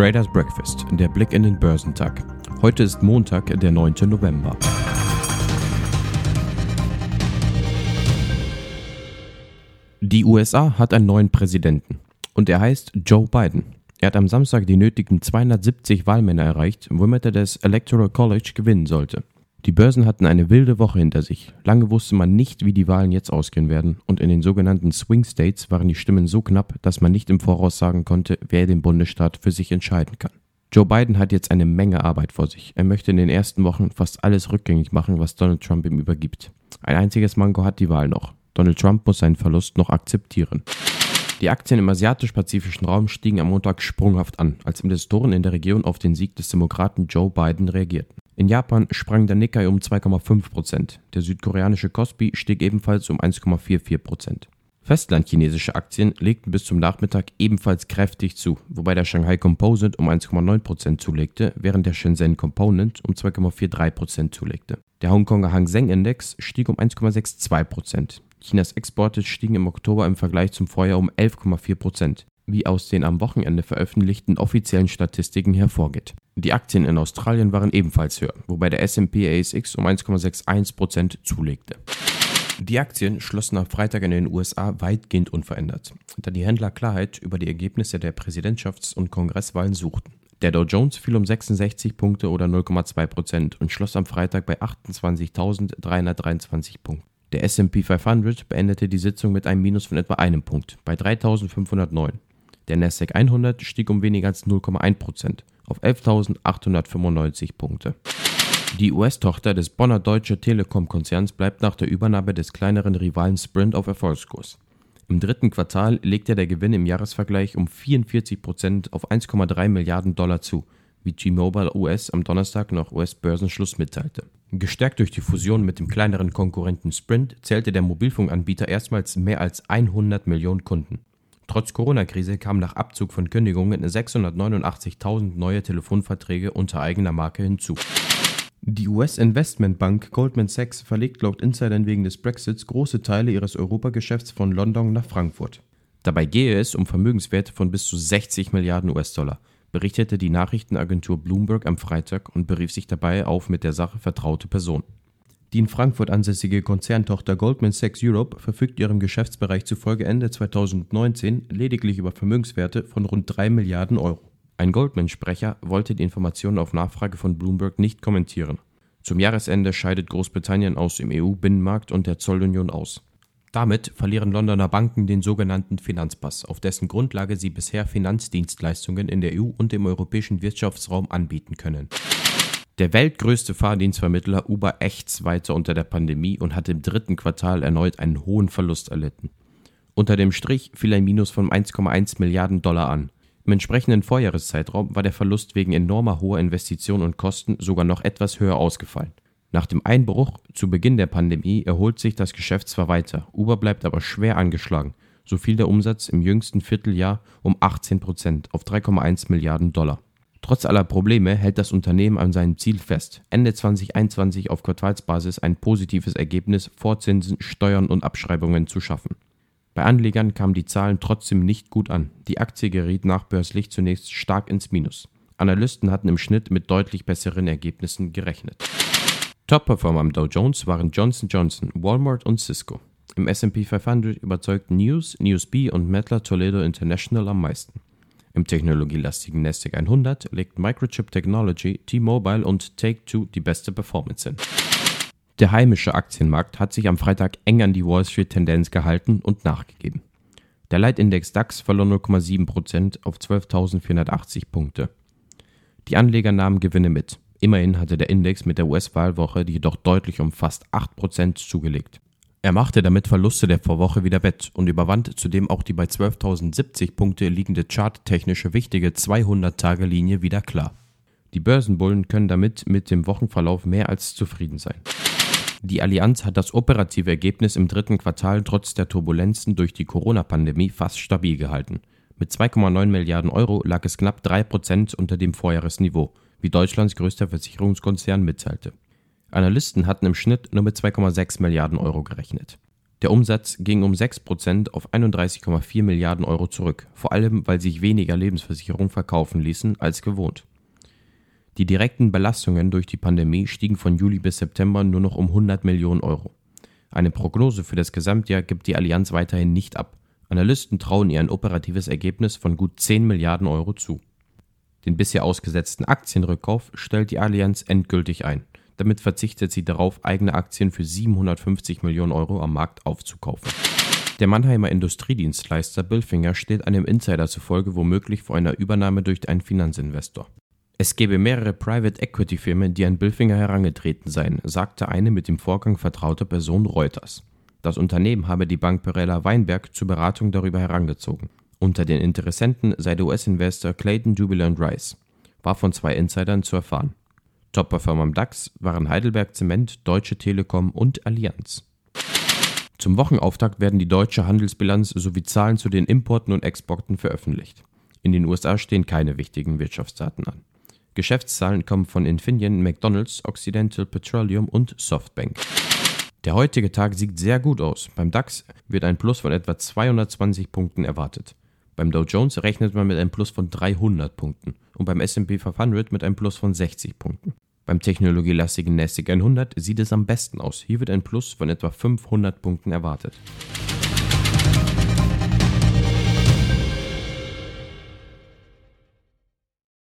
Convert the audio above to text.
Traders Breakfast, der Blick in den Börsentag. Heute ist Montag, der 9. November. Die USA hat einen neuen Präsidenten und er heißt Joe Biden. Er hat am Samstag die nötigen 270 Wahlmänner erreicht, womit er das Electoral College gewinnen sollte. Die Börsen hatten eine wilde Woche hinter sich. Lange wusste man nicht, wie die Wahlen jetzt ausgehen werden, und in den sogenannten Swing States waren die Stimmen so knapp, dass man nicht im Voraus sagen konnte, wer den Bundesstaat für sich entscheiden kann. Joe Biden hat jetzt eine Menge Arbeit vor sich. Er möchte in den ersten Wochen fast alles rückgängig machen, was Donald Trump ihm übergibt. Ein einziges Mango hat die Wahl noch. Donald Trump muss seinen Verlust noch akzeptieren. Die Aktien im asiatisch-pazifischen Raum stiegen am Montag sprunghaft an, als Investoren in der Region auf den Sieg des Demokraten Joe Biden reagierten. In Japan sprang der Nikkei um 2,5%. Der südkoreanische Kospi stieg ebenfalls um 1,44%. Festlandchinesische Aktien legten bis zum Nachmittag ebenfalls kräftig zu, wobei der Shanghai Composite um 1,9% zulegte, während der Shenzhen Component um 2,43% zulegte. Der Hongkonger Hang Seng Index stieg um 1,62%. Chinas Exporte stiegen im Oktober im Vergleich zum Vorjahr um 11,4%, wie aus den am Wochenende veröffentlichten offiziellen Statistiken hervorgeht. Die Aktien in Australien waren ebenfalls höher, wobei der S&P ASX um 1,61% zulegte. Die Aktien schlossen am Freitag in den USA weitgehend unverändert, da die Händler Klarheit über die Ergebnisse der Präsidentschafts- und Kongresswahlen suchten. Der Dow Jones fiel um 66 Punkte oder 0,2% und schloss am Freitag bei 28.323 Punkten. Der S&P 500 beendete die Sitzung mit einem Minus von etwa einem Punkt bei 3.509. Der Nasdaq 100 stieg um weniger als 0,1% auf 11.895 Punkte. Die US-Tochter des Bonner Deutsche Telekom-Konzerns bleibt nach der Übernahme des kleineren Rivalen Sprint auf Erfolgskurs. Im dritten Quartal legte der Gewinn im Jahresvergleich um 44% auf 1,3 Milliarden Dollar zu, wie T-Mobile US am Donnerstag nach US-Börsenschluss mitteilte. Gestärkt durch die Fusion mit dem kleineren Konkurrenten Sprint zählte der Mobilfunkanbieter erstmals mehr als 100 Millionen Kunden. Trotz Corona-Krise kamen nach Abzug von Kündigungen 689.000 neue Telefonverträge unter eigener Marke hinzu. Die US-Investmentbank Goldman Sachs verlegt laut Insidern wegen des Brexits große Teile ihres Europageschäfts von London nach Frankfurt. Dabei gehe es um Vermögenswerte von bis zu 60 Milliarden US-Dollar, berichtete die Nachrichtenagentur Bloomberg am Freitag und berief sich dabei auf mit der Sache vertraute Personen. Die in Frankfurt ansässige Konzerntochter Goldman Sachs Europe verfügt ihrem Geschäftsbereich zufolge Ende 2019 lediglich über Vermögenswerte von rund 3 Milliarden Euro. Ein Goldman-Sprecher wollte die Informationen auf Nachfrage von Bloomberg nicht kommentieren. Zum Jahresende scheidet Großbritannien aus dem EU-Binnenmarkt und der Zollunion aus. Damit verlieren Londoner Banken den sogenannten Finanzpass, auf dessen Grundlage sie bisher Finanzdienstleistungen in der EU und im europäischen Wirtschaftsraum anbieten können. Der weltgrößte Fahrdienstvermittler Uber ächzt weiter unter der Pandemie und hat im dritten Quartal erneut einen hohen Verlust erlitten. Unter dem Strich fiel ein Minus von 1,1 Milliarden Dollar an. Im entsprechenden Vorjahreszeitraum war der Verlust wegen enormer hoher Investitionen und Kosten sogar noch etwas höher ausgefallen. Nach dem Einbruch zu Beginn der Pandemie erholt sich das Geschäft zwar weiter, Uber bleibt aber schwer angeschlagen. So fiel der Umsatz im jüngsten Vierteljahr um 18 Prozent auf 3,1 Milliarden Dollar. Trotz aller Probleme hält das Unternehmen an seinem Ziel fest, Ende 2021 auf Quartalsbasis ein positives Ergebnis vor Zinsen, Steuern und Abschreibungen zu schaffen. Bei Anlegern kamen die Zahlen trotzdem nicht gut an. Die Aktie geriet nachbörslich zunächst stark ins Minus. Analysten hatten im Schnitt mit deutlich besseren Ergebnissen gerechnet. Top-Performer am Dow Jones waren Johnson Johnson, Walmart und Cisco. Im SP 500 überzeugten News, NewsB und Mettler Toledo International am meisten. Im technologielastigen Nasdaq 100 legt Microchip Technology, T-Mobile und Take-Two die beste Performance hin. Der heimische Aktienmarkt hat sich am Freitag eng an die Wall Street-Tendenz gehalten und nachgegeben. Der Leitindex DAX verlor 0,7% auf 12.480 Punkte. Die Anleger nahmen Gewinne mit. Immerhin hatte der Index mit der US-Wahlwoche jedoch deutlich um fast 8% zugelegt. Er machte damit Verluste der Vorwoche wieder wett und überwand zudem auch die bei 12.070 Punkte liegende charttechnische wichtige 200-Tage-Linie wieder klar. Die Börsenbullen können damit mit dem Wochenverlauf mehr als zufrieden sein. Die Allianz hat das operative Ergebnis im dritten Quartal trotz der Turbulenzen durch die Corona-Pandemie fast stabil gehalten. Mit 2,9 Milliarden Euro lag es knapp 3% unter dem Vorjahresniveau, wie Deutschlands größter Versicherungskonzern mitteilte. Analysten hatten im Schnitt nur mit 2,6 Milliarden Euro gerechnet. Der Umsatz ging um 6% auf 31,4 Milliarden Euro zurück, vor allem weil sich weniger Lebensversicherungen verkaufen ließen als gewohnt. Die direkten Belastungen durch die Pandemie stiegen von Juli bis September nur noch um 100 Millionen Euro. Eine Prognose für das Gesamtjahr gibt die Allianz weiterhin nicht ab. Analysten trauen ihr ein operatives Ergebnis von gut 10 Milliarden Euro zu. Den bisher ausgesetzten Aktienrückkauf stellt die Allianz endgültig ein. Damit verzichtet sie darauf, eigene Aktien für 750 Millionen Euro am Markt aufzukaufen. Der Mannheimer Industriedienstleister Bilfinger steht einem Insider zufolge womöglich vor einer Übernahme durch einen Finanzinvestor. Es gebe mehrere Private Equity Firmen, die an Bilfinger herangetreten seien, sagte eine mit dem Vorgang vertraute Person Reuters. Das Unternehmen habe die Bank Perella Weinberg zur Beratung darüber herangezogen. Unter den Interessenten sei der US-Investor Clayton Jubilant Rice. War von zwei Insidern zu erfahren. Top-Performer im DAX waren Heidelberg Zement, Deutsche Telekom und Allianz. Zum Wochenauftakt werden die deutsche Handelsbilanz sowie Zahlen zu den Importen und Exporten veröffentlicht. In den USA stehen keine wichtigen Wirtschaftsdaten an. Geschäftszahlen kommen von Infineon, McDonald's, Occidental Petroleum und Softbank. Der heutige Tag sieht sehr gut aus. Beim DAX wird ein Plus von etwa 220 Punkten erwartet. Beim Dow Jones rechnet man mit einem Plus von 300 Punkten und beim S&P 500 mit einem Plus von 60 Punkten. Beim technologielastigen NASDAQ 100 sieht es am besten aus. Hier wird ein Plus von etwa 500 Punkten erwartet.